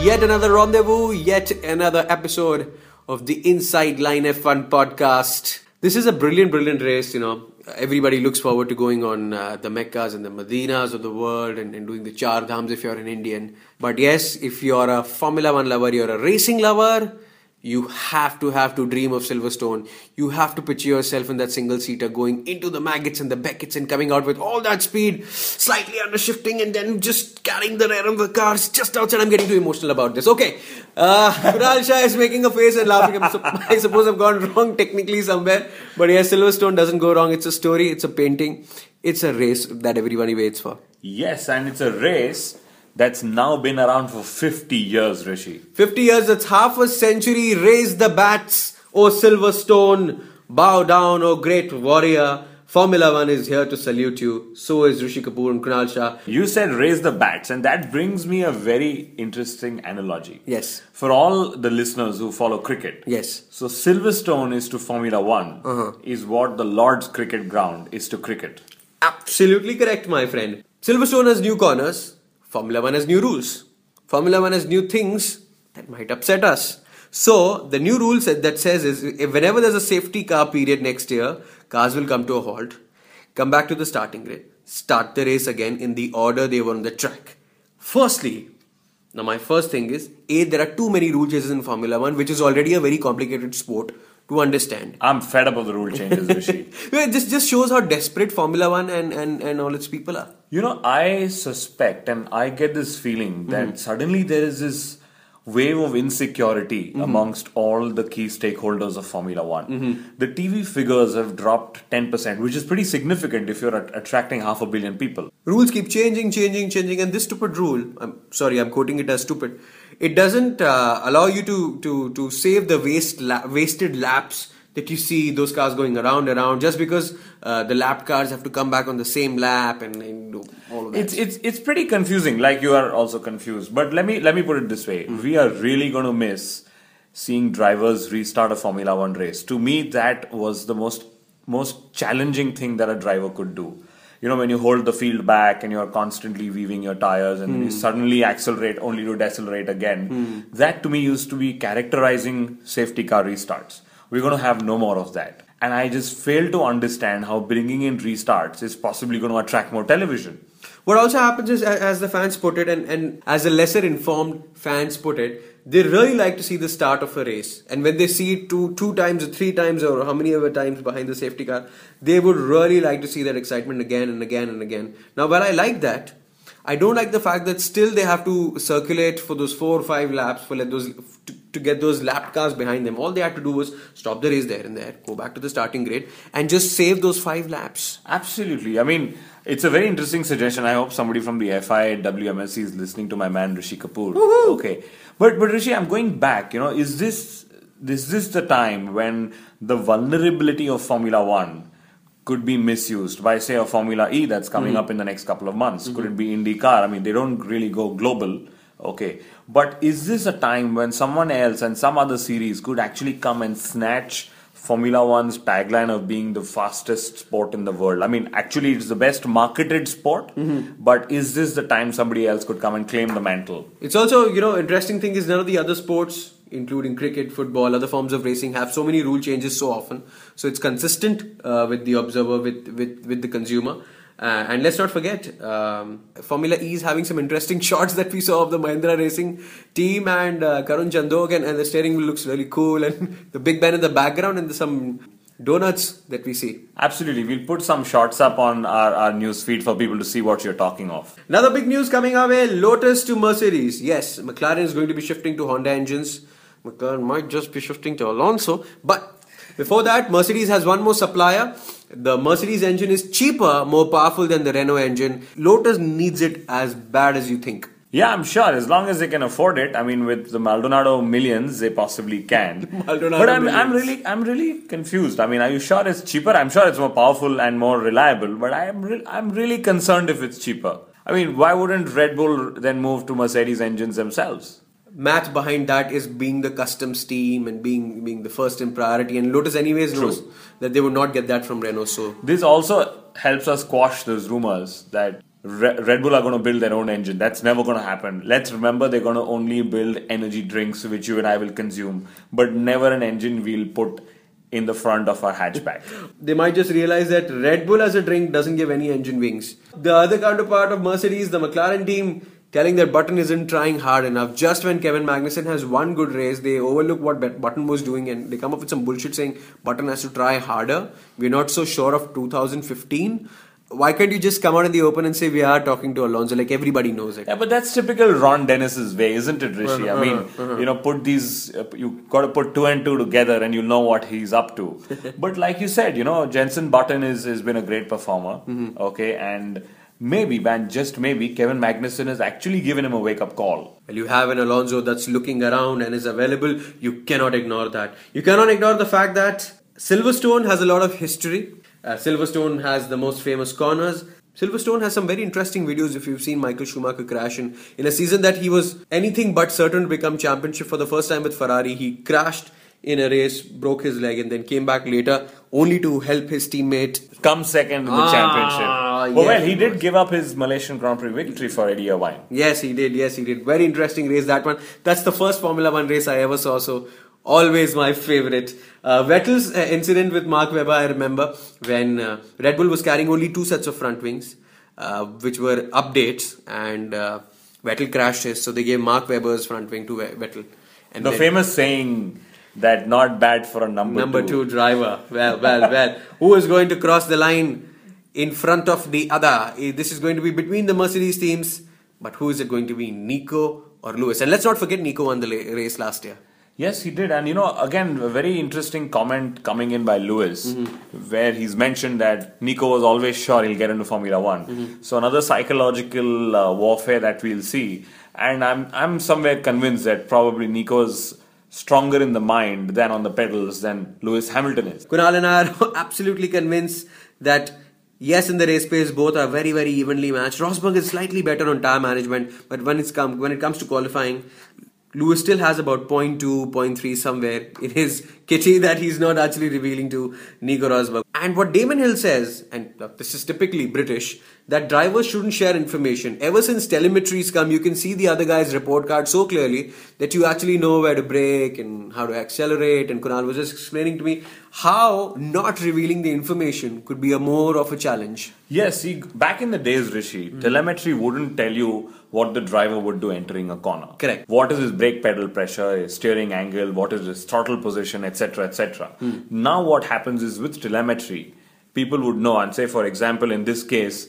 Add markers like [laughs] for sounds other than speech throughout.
Yet another rendezvous, yet another episode of the Inside Line F1 podcast. This is a brilliant, brilliant race. You know, everybody looks forward to going on uh, the Meccas and the Medinas of the world and, and doing the Char Dhams if you're an Indian. But yes, if you're a Formula One lover, you're a racing lover, you have to have to dream of Silverstone. You have to picture yourself in that single seater going into the Maggotts and the Becketts and coming out with all that speed, slightly under shifting and then just carrying the rear of the cars just outside. I'm getting too emotional about this. Okay. Uh, [laughs] Shah is making a face and laughing. [laughs] I suppose I've gone wrong technically somewhere. But yes, Silverstone doesn't go wrong. It's a story, it's a painting, it's a race that everybody waits for. Yes, and it's a race that's now been around for 50 years, Rishi. 50 years, that's half a century. Raise the bats, O Silverstone. Bow down, O great warrior. Formula One is here to salute you. So is Rishi Kapoor and Kunal Shah. You said raise the bats, and that brings me a very interesting analogy. Yes. For all the listeners who follow cricket. Yes. So Silverstone is to Formula One, Uh-huh. is what the Lord's cricket ground is to cricket. Absolutely correct, my friend. Silverstone has new corners. Formula One has new rules. Formula One has new things that might upset us. So the new rule that says is if whenever there's a safety car period next year, cars will come to a halt, come back to the starting grid, start the race again in the order they were on the track. Firstly, now my first thing is a there are too many rule changes in Formula One, which is already a very complicated sport to understand. I'm fed up of the rule changes, Rishi. [laughs] It just just shows how desperate Formula One and, and, and all its people are. You know, I suspect and I get this feeling that Mm-hmm. suddenly there is this wave of insecurity Mm-hmm. amongst all the key stakeholders of Formula One. Mm-hmm. The TV figures have dropped 10%, which is pretty significant if you're at- attracting half a billion people. rules keep changing changing changing and this stupid rule i'm sorry i'm quoting it as stupid it doesn't uh, allow you to to to save the waste la- wasted laps that you see those cars going around around just because uh, the lap cars have to come back on the same lap and, and all of that It's it's it's pretty confusing. Like you are also confused. But let me let me put it this way: Mm-hmm. we are really going to miss seeing drivers restart a Formula One race. To me, that was the most most challenging thing that a driver could do. You know, when you hold the field back and you're constantly weaving your tires and then Hmm. you suddenly accelerate only to decelerate again. That to me used to be characterizing safety car restarts. We're going to have no more of that. And I just fail to understand how bringing in restarts is possibly going to attract more television. What also happens is, as the fans put it, and, and as the lesser informed fans put it, they really like to see the start of a race. And when they see it two, two times or three times or how many other times behind the safety car, they would really like to see that excitement again and again and again. Now, while I like that, I don't like the fact that still they have to circulate for those four or five laps for let those to, get those lap cars behind them. All they had to do was stop the race there and there, go back to the starting grid, and just save those five laps. Absolutely. I mean, it's a very interesting suggestion. I hope somebody from the FI WMSC is listening to my man Rishi Kapoor. Okay, but but Rishi, I'm going back. You know, is this is this the time when the vulnerability of Formula One could be misused by say a Formula E that's coming mm-hmm. up in the next couple of months? Could mm-hmm. it be IndyCar? I mean, they don't really go global. Okay, but is this a time when someone else and some other series could actually come and snatch Formula One's tagline of being the fastest sport in the world. I mean, actually, it's the best marketed sport, but is this the time somebody else could come and claim the mantle? It's also, you know, interesting thing is none of the other sports, including cricket, football, other forms of racing, have so many rule changes so often. So it's consistent uh, with the observer, with with with the consumer. Uh, and let's not forget, um, Formula E is having some interesting [laughs] shots that we saw of the Mahindra Racing team and uh, Karun Chandhok, and, and the steering wheel looks really cool, and [laughs] the big Ben in the background, and some donuts that we see. Absolutely, we'll put some shots up on our, our news feed for people to see what you're talking of. Another big news coming our way Lotus to Mercedes. Yes, McLaren is going to be shifting to Honda engines. McLaren might just be shifting to Alonso. But before that, Mercedes has one more supplier. The Mercedes engine is cheaper, more powerful than the Renault engine. Lotus needs it as bad as you think. Yeah, I'm sure. As long as they can afford it, I mean, with the Maldonado millions, they possibly can. [laughs] Maldonado but I'm, I'm really, I'm really confused. I mean, are you sure it's cheaper? I'm sure it's more powerful and more reliable, but I am, re- I'm really concerned if it's cheaper. I mean, why wouldn't Red Bull then move to Mercedes engines themselves? Math behind that is being the customs team and being being the first in priority. And Lotus, anyways, knows that they would not get that from Renault. So This also helps us quash those rumors that Red Bull are going to build their own engine. That's never going to happen. Let's remember they're going to only build energy drinks, which you and I will consume, but never an engine we'll put in the front of our hatchback. [laughs] they might just realize that Red Bull as a drink doesn't give any engine wings. The other counterpart of Mercedes, the McLaren team, telling that Button isn't trying hard enough. Just when Kevin Magnussen has one good race, they overlook what Button was doing and they come up with some bullshit saying Button has to try harder. We're not so sure of 2015. Why can't you just come out in the open and say we are talking to Alonso like everybody knows it? Yeah, but that's typical Ron Dennis's way, isn't it, Rishi? Uh-huh, I mean, uh-huh, uh-huh. you know, put these, uh, you got to put two and two together, and you know what he's up to. [laughs] but like you said, you know, Jenson Button is has been a great performer. Mm-hmm. Okay, and maybe, man, just maybe, Kevin Magnussen has actually given him a wake up call. Well, you have an Alonso that's looking around and is available. You cannot ignore that. You cannot ignore the fact that Silverstone has a lot of history. Uh, Silverstone has the most famous corners. Silverstone has some very interesting videos if you've seen Michael Schumacher crash in, in a season that he was anything but certain to become championship for the first time with Ferrari. He crashed in a race, broke his leg, and then came back later only to help his teammate Come second in the Ah, championship. Well, yes, well, he did give up his Malaysian Grand Prix victory for Eddie Irvine. Yes, he did. Yes, he did. Very interesting race that one. That's the first Formula One race I ever saw. So always my favorite. Uh, Vettel's uh, incident with Mark Webber. I remember when uh, Red Bull was carrying only two sets of front wings, uh, which were updates, and uh, Vettel crashed his. So they gave Mark Webber's front wing to Ve- Vettel. And The famous saying that not bad for a number, number two driver. Well, well, well. Who is going to cross the line in front of the other? Eh, This is going to be between the Mercedes teams, but who is it going to be, Nico or Lewis? And let's not forget Nico won the race last year. Yes, he did. And you know, again, a very interesting comment coming in by Lewis, where he's mentioned that Nico was always sure he'll get into Formula One. So another psychological uh, warfare that we'll see. And I'm I'm somewhere convinced that probably Nico's stronger in the mind than on the pedals than Lewis Hamilton is. Kunal and I are [laughs] absolutely convinced that yes, in the race pace, both are very, very evenly matched. Rosberg is slightly better on tire management, but when it's come when it comes to qualifying, Lewis still has about 0.2, 0.3 somewhere in his kitty [laughs] that he's not actually revealing to Nico Rosberg. And what Damon Hill says, and this is typically British, that drivers shouldn't share information. Ever since telemetries come, you can see the other guy's report card so clearly that you actually know where to brake and how to accelerate. And Kunal was just explaining to me how not revealing the information could be a more of a challenge. Yes, see, back in the days, Rishi, hmm. telemetry wouldn't tell you what the driver would do entering a corner. Correct. What is his brake pedal pressure, his steering angle, what is his throttle position, etc., etc. Hmm. Now, what happens is with telemetry, people would know, and say, for example, in this case,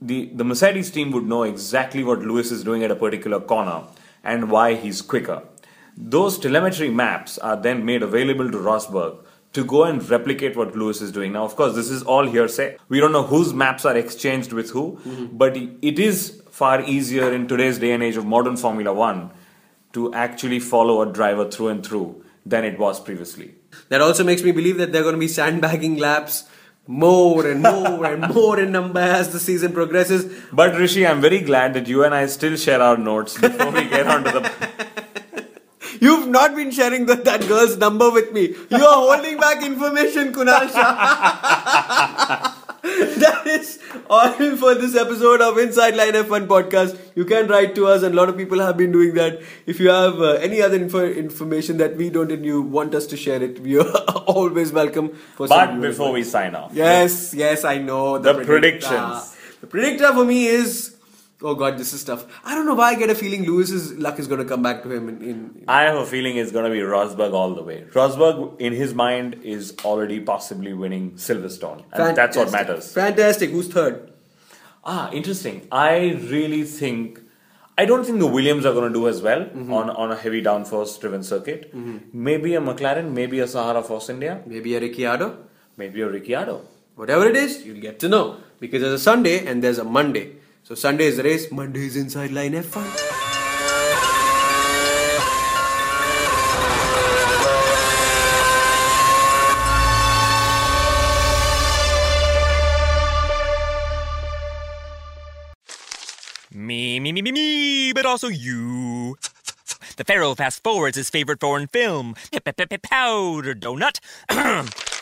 the, the Mercedes team would know exactly what Lewis is doing at a particular corner and why he's quicker. Those telemetry maps are then made available to Rosberg to go and replicate what Lewis is doing. Now, of course, this is all hearsay. We don't know whose maps are exchanged with who, mm-hmm. but it is far easier in today's day and age of modern Formula One to actually follow a driver through and through than it was previously. That also makes me believe that they're going to be sandbagging laps more and more and more in number as the season progresses. But Rishi, I'm very glad that you and I still share our notes before we get onto the. Not been sharing the, that girl's number with me. You are holding back information, Kunal Shah. [laughs] that is all for this episode of Inside Line F1 podcast. You can write to us, and a lot of people have been doing that. If you have uh, any other info- information that we don't and you want us to share it, we are [laughs] always welcome. For But before we sign off, Yes, yes, I know. The predictor. predictions. The predictor for me is. Oh god, this is tough. I don't know why I get a feeling Lewis's luck is going to come back to him in. in I have a feeling it's going to be Rosberg all the way. Rosberg, in his mind, is already possibly winning Silverstone, and that's what matters. Fantastic. Who's third? Ah, interesting. I really think I don't think the Williams are going to do as well Mm-hmm. on, on a heavy downforce driven circuit. Maybe a McLaren, maybe a Sahara Force India, Maybe a Ricciardo. maybe a Ricciardo. Whatever it is, you'll get to know. Because there's a Sunday and there's a Monday. So Sunday is the race, Monday is Inside Line F1. Me, me, me, me, me, but also you. The Pharaoh fast forwards his favorite foreign film, Powder Donut. [clears throat]